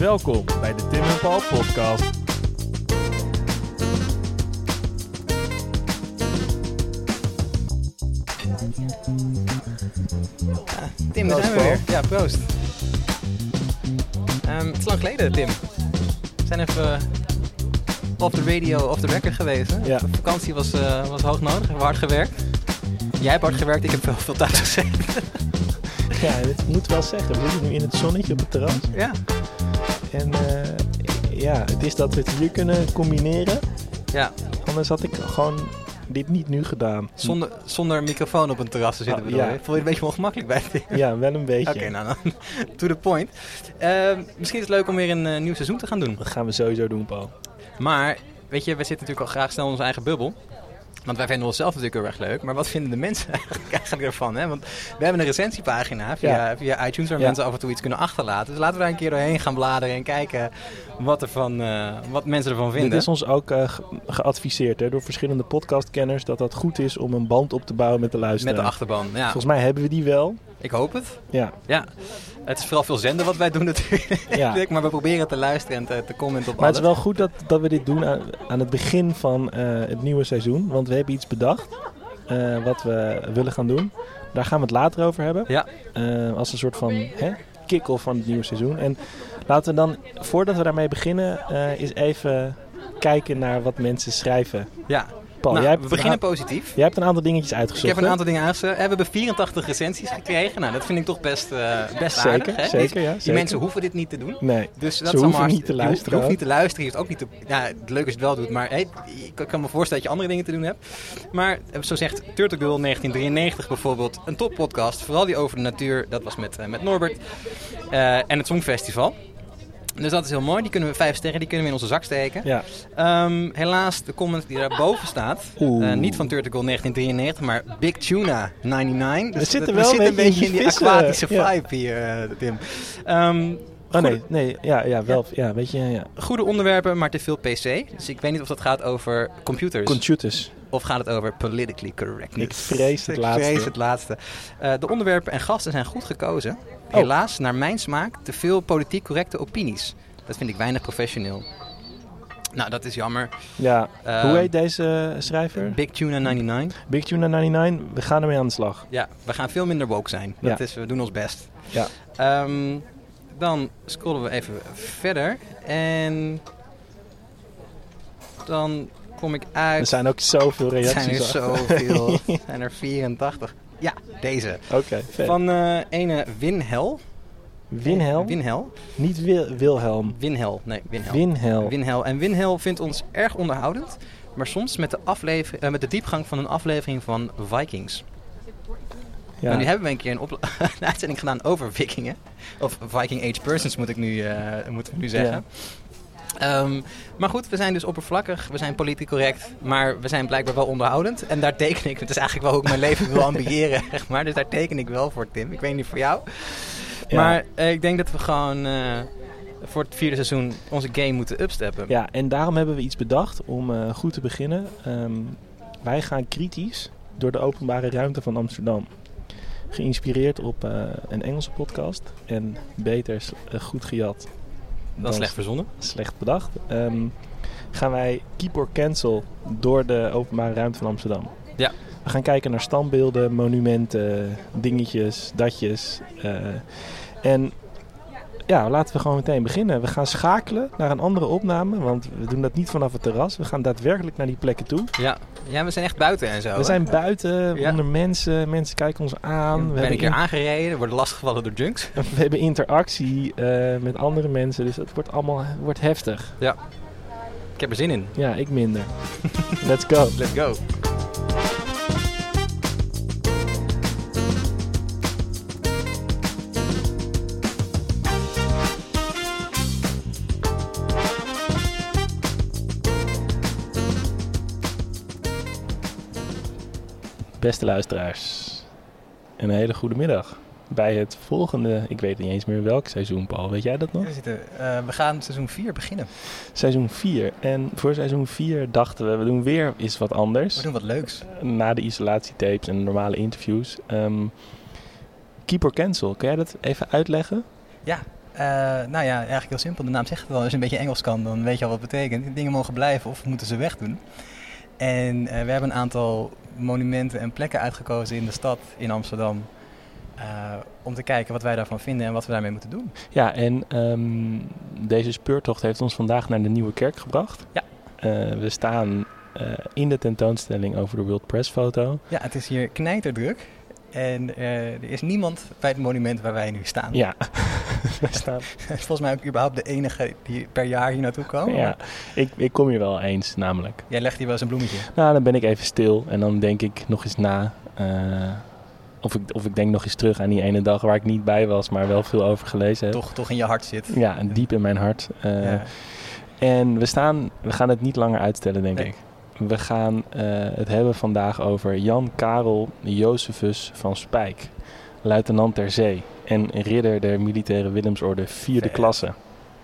Welkom bij de Tim en Paul podcast. Tim, daar zijn we weer. Ja, proost. Ehm, het is lang geleden, Tim. We zijn even off the radio, off the record geweest. Hè? Ja. De vakantie was, eh, was hoog nodig, we hebben hard gewerkt. Jij hebt hard gewerkt, ik heb veel, veel thuis gezeten. Ja, ik moet wel zeggen, we zitten nu in het zonnetje op het terras. ja. En eh, ja, het is dat we het hier kunnen combineren. ja, Anders had ik gewoon dit niet nu gedaan. zonder, zonder microfoon op een terras te zitten Ah, bedoel ja. je? Voel je een beetje ongemakkelijk bij? Ja, wel een beetje. Oké, nou dan, to the point. Ehm, misschien is het leuk om weer een eh, nieuw seizoen te gaan doen. Dat gaan we sowieso doen, Paul. Maar, weet je, we zitten natuurlijk al graag snel in onze eigen bubbel. Want wij vinden onszelf natuurlijk heel erg leuk. Maar wat vinden de mensen eigenlijk, ervan? Hè? Want we hebben een recensiepagina via, via iTunes... waar Ja. mensen af en toe iets kunnen achterlaten. Dus laten we daar een keer doorheen gaan bladeren en kijken wat, ervan, eh, wat mensen ervan vinden. Dit is ons ook eh, ge- geadviseerd hè, door verschillende podcastkenners dat dat goed is om een band op te bouwen met de luisteraar. Met de achterban, ja. Volgens mij hebben we die wel. Ik hoop het. Ja, Ja. Het is vooral veel zenden wat wij doen natuurlijk. ja. Maar we proberen te luisteren en te, te commenten op Maar het is wel goed dat, dat we dit doen aan, aan het begin van eh, het nieuwe seizoen. Want we hebben iets bedacht eh, wat we willen gaan doen. Daar gaan we het later over hebben. Ja. Eh, als een soort van hè, kick-off van het nieuwe seizoen. En laten we dan, voordat we daarmee beginnen, eens even kijken naar wat mensen schrijven. Ja. Paul, Nou, jij, we beginnen positief. jij hebt een aantal dingetjes Ik uitgezocht. heb een aantal dingen aangeschreven. We hebben 84 recensies gekregen. Nou, dat vind ik toch best, eh, best Zeker, aardig. Hè? zeker, ja, Die mensen hoeven dit niet te doen. Nee. Dus dat Ze is hoeven niet te je hoeft- luisteren, Je hoeft niet te luisteren. Je hoeft ook niet te... Ja, het leuke is het wel doet, maar hey, ik kan me voorstellen dat je andere dingen te doen hebt. Maar eh, zo zegt Turtle Girl 1993 bijvoorbeeld een toppodcast. Vooral die over de natuur. Dat was met, eh, met Norbert. Eh, en het Songfestival. Dus dat is heel mooi. Die kunnen we vijf sterren, die kunnen we in onze zak steken. Ja. Ehm, helaas, de comment die daarboven staat, eh, niet van Turtle Girl 1993, maar Big Tuna 99. Dus zitten wel we zitten een beetje in die aquatische ja. vibe hier, eh, Tim. Ehm, Oh nee, nee, ja, ja, wel, ja, weet je, ja. goede onderwerpen, maar te veel PC. Dus ik weet niet of dat gaat over computers Computers. of gaat het over politically correctness. Ik vrees het Ik laatste. vrees het laatste. Eh, de onderwerpen en gasten zijn goed gekozen. Oh. Helaas, naar mijn smaak, te veel politiek correcte opinies. Dat vind ik weinig professioneel. Nou, dat is jammer. Ja. Ehm, Hoe heet deze schrijver? Big Tuna 99. Big Tuna 99, we gaan ermee aan de slag. Ja, we gaan veel minder woke zijn. Dat Ja. is, we doen ons best. Ja. Ehm, dan scrollen we even verder. En dan kom ik uit. Er zijn ook zoveel Er reacties. zijn er zoveel. Er zijn er 84. Ja, deze. Oké. Van eh ene Winhel. Winhel? Winhel. Niet Wil Wilhelm. Winhel. Nee, Winhel. Winhel. Winhel. En Winhel vindt ons erg onderhoudend. Maar soms met de, aflever- eh, met de diepgang van een aflevering van Vikings. Ja. Nou, nu hebben we een keer een, uitzending gedaan over vikingen. Of Viking Age Persons moet ik nu, moeten we nu zeggen. Ehm, maar goed, we zijn dus oppervlakkig, we zijn politiek correct, maar we zijn blijkbaar wel onderhoudend. En daar teken ik, het is eigenlijk wel hoe ik mijn leven wil ambiëren, zeg maar. Dus daar teken ik wel voor, Tim. Ik weet niet voor jou. Ja. Maar eh, ik denk dat we gewoon eh, voor het vierde seizoen onze game moeten upsteppen. Ja, en daarom hebben we iets bedacht om goed te beginnen. Ehm, wij gaan kritisch door de openbare ruimte van Amsterdam. Geïnspireerd op eh, een Engelse podcast. En beter eh, goed gejat is slecht verzonnen. slecht bedacht. Ehm, gaan wij keep or cancel door de openbare ruimte van Amsterdam. Ja. We gaan kijken naar standbeelden, monumenten, dingetjes, datjes. eh, en ja, laten we gewoon meteen beginnen. We gaan schakelen naar een andere opname, want we doen dat niet vanaf het terras. We gaan daadwerkelijk naar die plekken toe. Ja. ja, we zijn echt buiten en zo. We hè? zijn buiten, Ja. onder mensen. Mensen kijken ons aan. We ben hebben, een keer aangereden, worden lastiggevallen door junks. we hebben interactie eh, met andere mensen. Dus het wordt allemaal wordt heftig. Ik heb er zin in. Ja, ik minder. Let's go. Let's go. Beste luisteraars, een hele goede middag. Bij het volgende, ik weet niet eens meer welk seizoen, Paul. Weet jij dat nog? We, zitten, eh, we gaan seizoen 4 beginnen. Seizoen 4. En voor seizoen 4 dachten we, we doen weer iets wat We anders. doen wat leuks. Na de isolatietapes en de normale interviews. Ehm, keep or cancel, kun jij dat even uitleggen? Eh, Eh, nou ja, eigenlijk heel simpel. De naam zegt het wel. Als je een beetje Engels kan, dan weet je al wat het betekent. Dingen mogen blijven of we moeten ze wegdoen. En eh, we hebben een aantal monumenten en plekken uitgekozen in de stad, in Amsterdam. eh, om te kijken wat wij daarvan vinden en wat we daarmee moeten doen. Ja, en ehm, deze speurtocht heeft ons vandaag naar de Nieuwe Kerk gebracht. Ja. Eh, we staan in de tentoonstelling over de World Press foto. Ja, het is hier knijterdruk. En eh, er is niemand bij het monument waar wij nu staan. Ja, staan. Volgens mij ook überhaupt de enige die per jaar hier naartoe komen. Ja, ik, ik kom hier wel eens namelijk. Jij legt hier wel eens een bloemetje. Nou, dan ben ik even stil en dan denk ik nog eens na. eh, of, ik, of ik denk nog eens terug aan die ene dag waar ik niet bij was, maar wel veel over gelezen heb. Toch, toch in je hart zit. Ja, en diep in mijn hart. Eh, Ja. En we, staan, we gaan het niet langer uitstellen, denk Nee. ik. We gaan eh, het hebben vandaag over Jan Karel Josephus van Spijk, luitenant ter zee en ridder der militaire Willemsorde vierde Vet. klasse.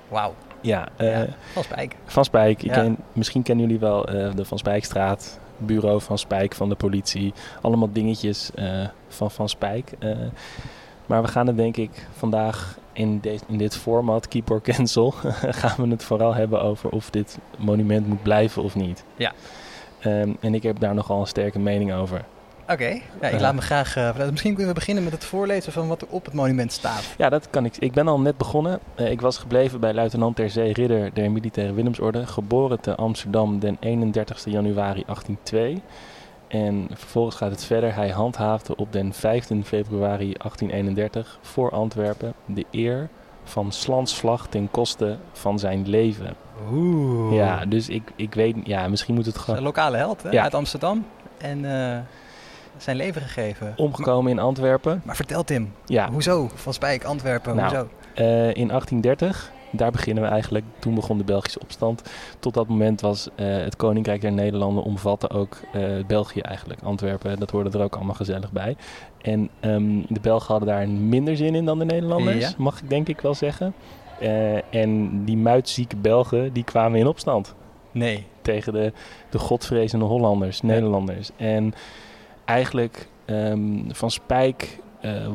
Wauw. Ja, eh, Ja. Van Spijk. Van Spijk. Ik Ja. ken, misschien kennen jullie wel eh, de Van Spijkstraat, bureau van Spijk van de politie. Allemaal dingetjes van Van Spijk. Maar we gaan het denk ik vandaag in, de- in dit format, Keep or Cancel, gaan we het vooral hebben over of dit monument moet blijven of niet. Ja. Ehm, en ik heb daar nogal een sterke mening over. Oké, ja, ik Ja. laat me graag... eh, misschien kunnen we beginnen met het voorlezen van wat er op het monument staat. Ja, dat kan ik. Ik ben al net begonnen. Eh, ik was gebleven bij luitenant ter zee ridder der militaire Willemsorde. Geboren te Amsterdam den 31 januari 1802. En vervolgens gaat het verder. Hij handhaafde op den 15 februari 1831 voor Antwerpen de eer van Slansvlag ten koste van zijn leven. Oeh. Ja, dus ik, ik weet, ja, misschien moet het Een gewoon lokale held hè, Ja. uit Amsterdam. En eh, zijn leven gegeven. omgekomen in Antwerpen. Maar, maar vertel Tim, Ja, hoezo? Van Spijk, Antwerpen, Nou, hoezo? Eh, in 1830, daar beginnen we eigenlijk. Toen begon de Belgische opstand. Tot dat moment was eh, het Koninkrijk der Nederlanden omvatte ook eh, België eigenlijk. Antwerpen, dat hoorde er ook allemaal gezellig bij. En ehm, de Belgen hadden daar minder zin in dan de Nederlanders, Ja. mag ik denk ik wel zeggen. Eh, en die muitzieke Belgen, die kwamen in opstand Nee. tegen de, de godvrezende Hollanders, Nederlanders. En eigenlijk ehm, Van Spijk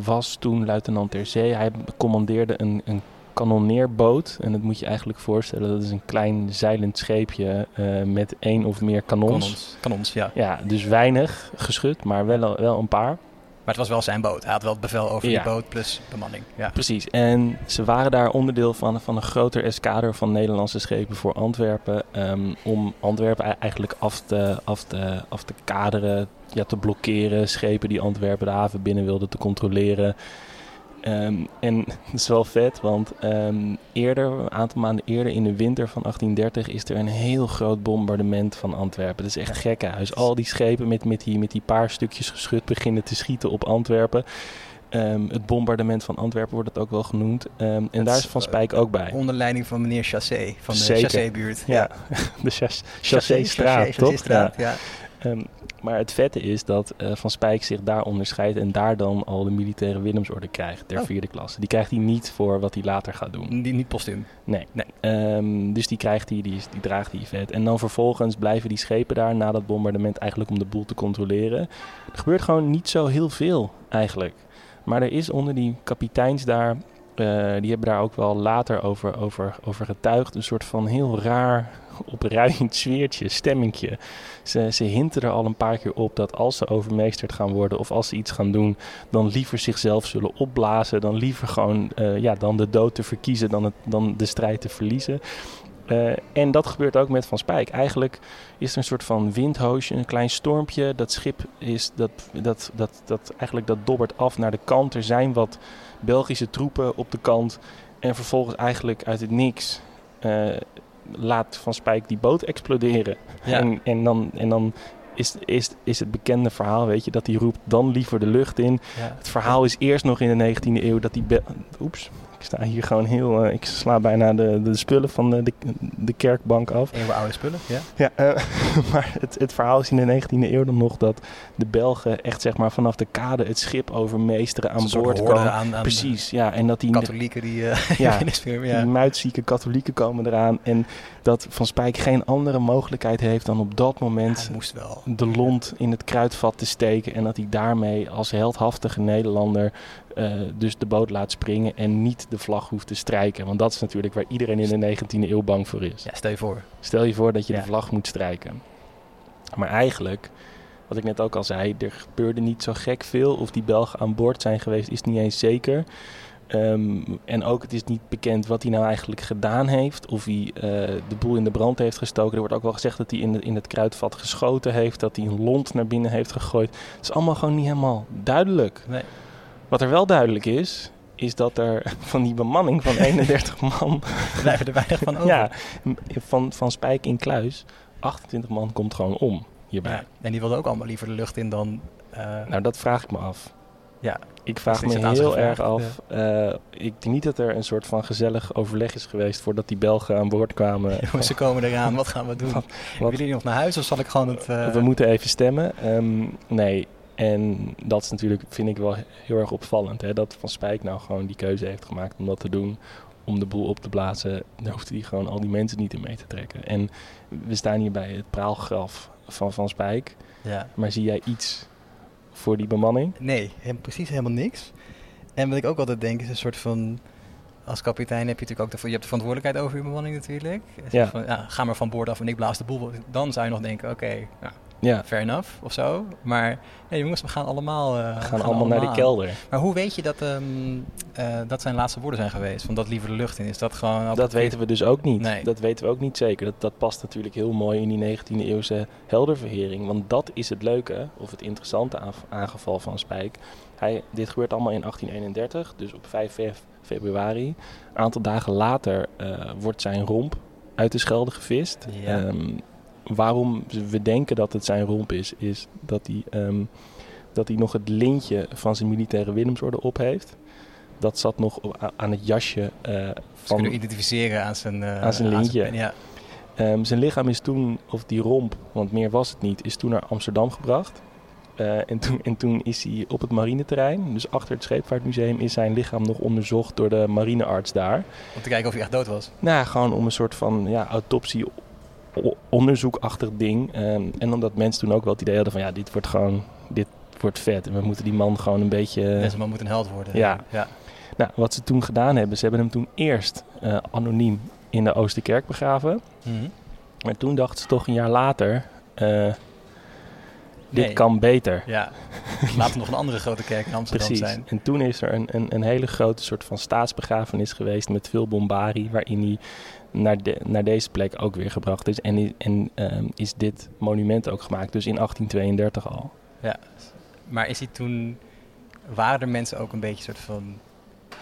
was toen luitenant ter zee. Hij commandeerde een, een kanonneerboot. En dat moet je eigenlijk voorstellen, dat is een klein zeilend scheepje eh, met één of meer kanons. Kanons. Kanons, ja. Ja, dus weinig geschut, maar wel, wel een paar. Maar het was wel zijn boot. Hij had wel het bevel over Ja. die boot plus bemanning. Ja. Precies. En ze waren daar onderdeel van, van een groter eskader van Nederlandse schepen voor Antwerpen. ehm, om Antwerpen ei- eigenlijk af te, af te, af te kaderen, ja, te blokkeren. Schepen die Antwerpen de haven binnen wilden te controleren. Ehm, en dat is wel vet, want ehm, eerder, een aantal maanden eerder in de winter van 1830 is er een heel groot bombardement van Antwerpen. Dat is echt gekkenhuis. Al die schepen met, met, die, met die paar stukjes geschut beginnen te schieten op Antwerpen. Ehm, het bombardement van Antwerpen wordt het ook wel genoemd. En daar is Van Spijk ook bij. Onder leiding van meneer Chassé van de Zeker. Chassé-buurt. Ja, de Chas- Chassé-straat, toch? Chassé-straat, ja. Ja. Ehm, maar het vette is dat eh, Van Spijk zich daar onderscheidt en daar dan al de militaire Willemsorde krijgt, ter Oh. vierde klasse. Die krijgt hij niet voor wat hij later gaat doen. Die, niet postuum. Nee. Nee. Ehm, dus die krijgt hij, die, die draagt hij vet. En dan vervolgens blijven die schepen daar na dat bombardement eigenlijk om de boel te controleren. Er gebeurt gewoon niet zo heel veel eigenlijk. Maar er is onder die kapiteins daar, eh, die hebben daar ook wel later over, over, over getuigd, een soort van heel raar opruiend sfeertje, stemmingje. Ze, ze hinten er al een paar keer op dat als ze overmeesterd gaan worden of als ze iets gaan doen, dan liever zichzelf zullen opblazen, dan liever gewoon eh, ja, dan de dood te verkiezen dan, het, dan de strijd te verliezen. Eh, en dat gebeurt ook met Van Spijk. Eigenlijk is er een soort van windhoosje, een klein stormpje. Dat schip is, dat, dat, dat, dat, eigenlijk dat dobbert af naar de kant. Er zijn wat Belgische troepen op de kant. En vervolgens eigenlijk uit het niks eh, laat Van Spijk die boot exploderen. Ja. En, en dan, en dan is, is, is het bekende verhaal, weet je, dat hij roept dan liever de lucht in. Ja. Het verhaal is eerst nog in de 19e eeuw dat die... Oeps, ik sta hier gewoon heel... eh, ik sla bijna de, de spullen van de, de, de kerkbank af. Eeuwen oude spullen, ja. Ja, eh, maar het, het verhaal is in de 19e eeuw dan nog dat de Belgen echt zeg maar vanaf de kade het schip overmeesteren aan boord komen. aan, aan Precies, ja. En dat die, katholieken die... eh Ja. binnensfeer, die ja. muitzieke katholieken komen eraan. En dat Van Spijk geen andere mogelijkheid heeft dan op dat moment moest wel. de lont in het kruidvat te steken. En dat hij daarmee als heldhaftige Nederlander eh, dus de boot laat springen en niet de vlag hoeft te strijken. Want dat is natuurlijk waar iedereen in de 19e eeuw bang voor is. Ja, stel je voor. Stel je voor dat je Ja. de vlag moet strijken. Maar eigenlijk, wat ik net ook al zei, er gebeurde niet zo gek veel. Of die Belgen aan boord zijn geweest, is niet eens zeker. Ehm, en ook, het is niet bekend wat hij nou eigenlijk gedaan heeft. Of hij eh, de boel in de brand heeft gestoken. Er wordt ook wel gezegd dat hij in, de, in het kruidvat geschoten heeft. Dat hij een lont naar binnen heeft gegooid. Het is allemaal gewoon niet helemaal duidelijk. Nee. Wat er wel duidelijk is, is dat er van die bemanning van 31 man blijven er weinig van over. ja, van, van Spijk in Kluis, 28 man komt gewoon om hierbij. Ja, En die wilden ook allemaal liever de lucht in dan... eh, Nou, dat vraag ik me af. Ja. Ik vraag me heel erg af. eh, ik denk niet dat er een soort van gezellig overleg is geweest voordat die Belgen aan boord kwamen. jongens, ze komen eraan, wat gaan we doen? Wat- Willen jullie nog naar huis of zal ik gewoon het... eh, We moeten even stemmen. Ehm, nee, en dat is natuurlijk, vind ik wel heel erg opvallend. Hè, dat Van Spijk nou gewoon die keuze heeft gemaakt om dat te doen. Om de boel op te blazen. Daar hoefde hij gewoon al die mensen niet in mee te trekken. En we staan hier bij het praalgraf van Van Spijk. Ja. Maar zie jij iets voor die bemanning? Nee, hem- precies helemaal niks. En wat ik ook altijd denk is een soort van... Als kapitein heb je natuurlijk ook de, je hebt de verantwoordelijkheid over je bemanning natuurlijk. Ja. Van, ja, ga maar van boord af en ik blaas de boel. Dan zou je nog denken, oké, nou, Ja, fair enough of zo. Maar nee, jongens, we gaan allemaal... eh, we gaan allemaal naar de aan. kelder. Maar hoe weet je dat, ehm, eh, dat zijn laatste woorden zijn geweest? Van dat liever de lucht in. Is dat gewoon... Dat weten we dus ook niet. Nee. Dat weten we ook niet zeker. Dat, dat past natuurlijk heel mooi in die 19e eeuwse helderverhering. Want dat is het leuke, of het interessante aan- aangeval van Spijk. Hij, dit gebeurt allemaal in 1831, dus op 5 fe- februari. Een aantal dagen later eh, wordt zijn romp uit de Schelde gevist. Ja. Ehm, waarom we denken dat het zijn romp is, is dat hij, ehm, dat hij nog het lintje van zijn militaire Willemsorde op heeft. Dat zat nog aan het jasje Ze van, kunnen identificeren aan zijn... eh, Aan zijn lintje. pen, ja. Ehm, zijn lichaam is toen, of die romp, want meer was het niet, is toen naar Amsterdam gebracht. Eh, en, toen, en toen is hij op het marineterrein, dus achter het Scheepvaartmuseum, is zijn lichaam nog onderzocht door de marinearts daar. Om te kijken of hij echt dood was. Nou, ja, gewoon om een soort van ja, autopsie onderzoekachtig ding. Ehm, en omdat mensen toen ook wel het idee hadden van ja, dit wordt gewoon, dit wordt vet. En we moeten die man gewoon een beetje... Deze man moet een held worden. ja. ja. Nou, wat ze toen gedaan hebben, ze hebben hem toen eerst eh, anoniem in de Oosterkerk begraven. Mhm. Maar toen dachten ze toch een jaar later, eh, dit Nee. kan beter. Ja, laat er nog een andere grote kerk in Amsterdam Precies. zijn. En toen is er een, een, een hele grote soort van staatsbegrafenis geweest met veel bombarie, waarin hij naar, de, naar deze plek ook weer gebracht is. En, en ehm, is dit monument ook gemaakt, dus in 1832 al. Ja. Maar is hij toen... Waren er mensen ook een beetje soort van...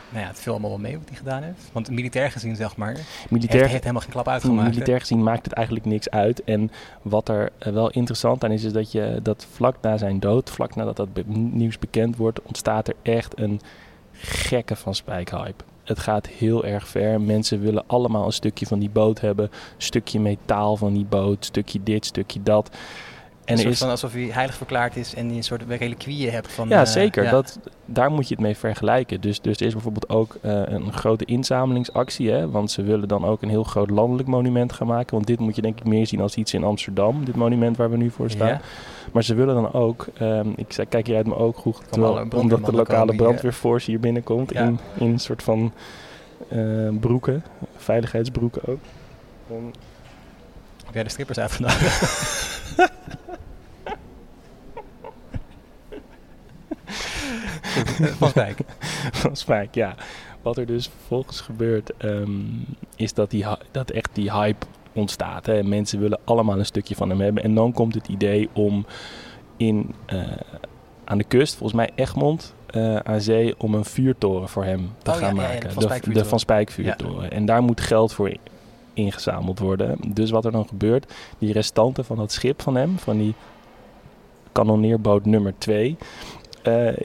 Nou ja, het viel allemaal wel mee wat hij gedaan heeft. Want militair gezien, zeg maar, Militair, heeft helemaal geen klap uitgemaakt. militair gezien maakt het eigenlijk niks uit. En wat er eh, wel interessant aan is, is dat je dat vlak na zijn dood, vlak nadat dat nieuws bekend wordt, ontstaat er echt een gekke van spijkhype. Het gaat heel erg ver. Mensen willen allemaal een stukje van die boot hebben. Stukje metaal van die boot. Stukje dit, stukje dat. En En er soort is, van alsof hij heilig verklaard is en je een soort reliquieën hebt van... ja, eh, zeker. ja. Dat, daar moet je het mee vergelijken. Dus, dus er is bijvoorbeeld ook eh, een grote inzamelingsactie. Hè? Want ze willen dan ook een heel groot landelijk monument gaan maken. Want dit moet je denk ik meer zien als iets in Amsterdam. Dit monument waar we nu voor staan. Ja. Maar ze willen dan ook... ehm, ik zei, kijk hier uit mijn ooghoek. alle terwijl- Omdat de lokale brandweerforce hier binnenkomt. Ja. In, in een soort van eh, broeken. Veiligheidsbroeken ook. Ehm, Heb jij de strippers uitgenodigd? Van Spijk. van Spijk, ja. Wat er dus vervolgens gebeurt, ehm, is dat, die, dat echt die hype ontstaat. Hè. Mensen willen allemaal een stukje van hem hebben. En dan komt het idee om in, eh, aan de kust, volgens mij Egmond, eh, aan zee, om een vuurtoren voor hem te Oh, gaan ja, maken. de Van de, Spijk de vuurtoren. Van Spijk vuurtoren. En daar moet geld voor ingezameld worden. Dus wat er dan gebeurt, die restanten van dat schip van hem, van die kanonneerboot nummer 2, eh,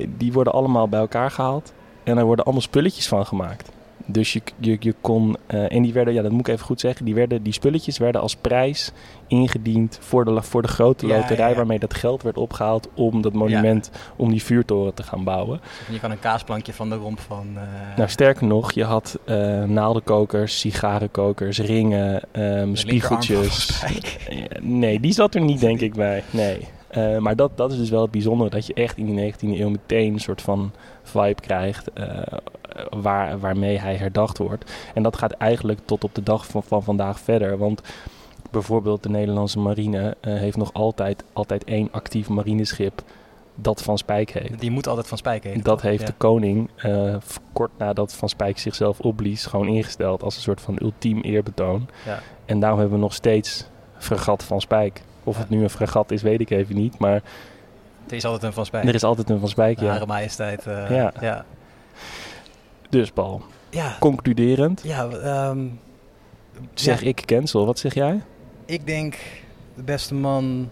die worden allemaal bij elkaar gehaald. En er worden allemaal spulletjes van gemaakt. Dus je, je, je kon, eh, en die werden, ja, dat moet ik even goed zeggen, die, werden, die spulletjes werden als prijs ingediend voor de, voor de grote Ja, loterij ja, waarmee dat geld werd opgehaald om dat monument, om die vuurtoren te gaan bouwen. Je kan een kaasplankje van de romp van... eh, Nou, sterker nog, je had eh naaldenkokers, sigarenkokers, ringen, van spiegeltjes. Eh, nee, die zat er niet, denk ik, bij. Nee. Eh, maar dat, dat is dus wel het bijzondere, dat je echt in die 19e eeuw meteen een soort van vibe krijgt eh, waar, waarmee hij herdacht wordt. En dat gaat eigenlijk tot op de dag van, van vandaag verder. Want bijvoorbeeld de Nederlandse marine eh, heeft nog altijd, altijd één actief marineschip dat Van Spijk heet. Die moet altijd Van Spijk heten. Dat heeft Ja. de koning kort nadat Van Spijk zichzelf opblies gewoon ingesteld als een soort van ultiem eerbetoon. Ja. En daarom hebben we nog steeds fregat Van Spijk. Of het nu een fregat is, weet ik even niet. Maar Er is altijd een Van Spijk. er is altijd een Van Spijk, ja. Hare majesteit. eh, Ja. Ja. Dus Paul, Ja. concluderend, Ja, ehm, zeg ja, ik cancel. Wat zeg jij? ik denk de beste man...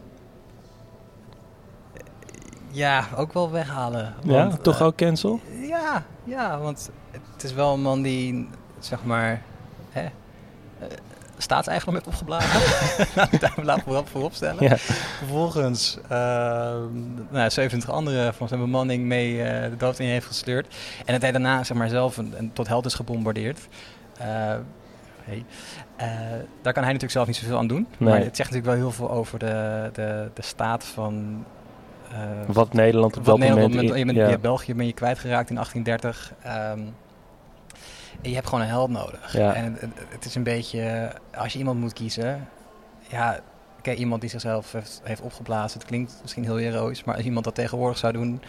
Ja, ook wel weghalen. ja, Want, toch eh, ook cancel? Ja, ja, want het is wel een man die, zeg maar, hè, eh, staatseigendom heeft opgeblazen. Daar laten we voorop, voorop stellen. Ja. Vervolgens eh, nou, 27 anderen van zijn bemanning mee eh, de dood in heeft gesleurd. En dat hij daarna zeg maar, zelf een, een- tot held is gebombardeerd. Eh, hey. Eh, daar kan hij natuurlijk zelf niet zoveel aan doen. Nee. Maar het zegt natuurlijk wel heel veel over de, de, de staat van... Wat Nederland op dat Nederland, moment... met, je, in- bent, ja. je België ben je kwijtgeraakt in 1830. ehm, en je hebt gewoon een held nodig. Ja. En het, is een beetje, als je iemand moet kiezen, ja, kijk, iemand die zichzelf heeft, heeft opgeblazen, het klinkt misschien heel heroïs, maar als iemand dat tegenwoordig zou doen,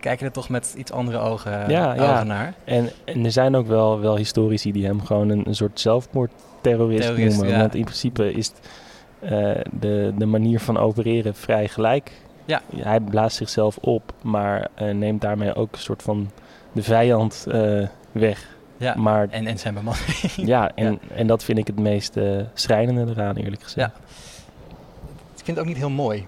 kijk je er toch met iets andere ogen, Ja, ja. naar. En, en er zijn ook wel, wel historici die hem gewoon een, een soort zelfmoordterrorist Terrorist, noemen. Want in principe is eh, de, de manier van opereren vrij gelijk. Ja. Hij blaast zichzelf op, maar eh, neemt daarmee ook een soort van de vijand eh, weg. Ja. Maar En, en zijn bemanning. ja, en, en dat vind ik het meest eh, schrijnende eraan, eerlijk gezegd. Ik vind het ook niet heel mooi.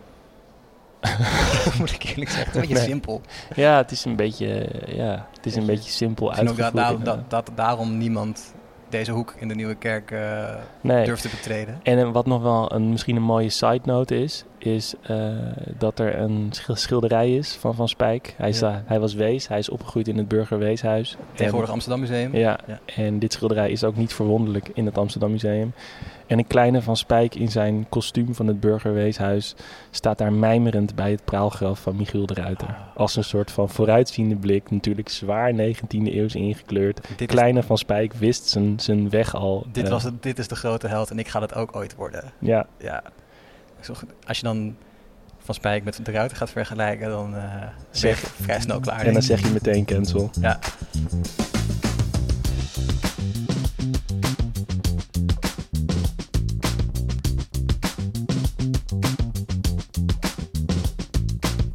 Moet ik eerlijk zeggen. Het is een beetje Nee. simpel. Ja, het is een beetje, eh, ja, het is een beetje simpel Ik vind ook dat, uitgevoerd. daar- dat, dat daarom niemand deze hoek in de Nieuwe Kerk eh, nee. durft te betreden. En eh, wat nog wel een, misschien een mooie side note is, is eh, dat er een schil- schilderij is van Van Spijk. Hij, is, Ja. hij was wees, hij is opgegroeid in het Burgerweeshuis. Tegenwoordig Amsterdam Museum. En, ja, Ja. en dit schilderij is ook niet verwonderlijk in het Amsterdam Museum. En een kleine Van Spijk in zijn kostuum van het Burgerweeshuis staat daar mijmerend bij het praalgraf van Michiel de Ruiter. Ah. Als een soort van vooruitziende blik, natuurlijk zwaar 19e eeuws ingekleurd. Dit, is, Kleine Van Spijk wist zijn, zijn weg al. dit, eh, was het, dit is de grote held en ik ga dat ook ooit worden. Ja, Ja. Als je dan Van Spijk met de Ruiter gaat vergelijken, dan eh Zeg- vrij snel klaar. en dan zeg je meteen cancel. Ja.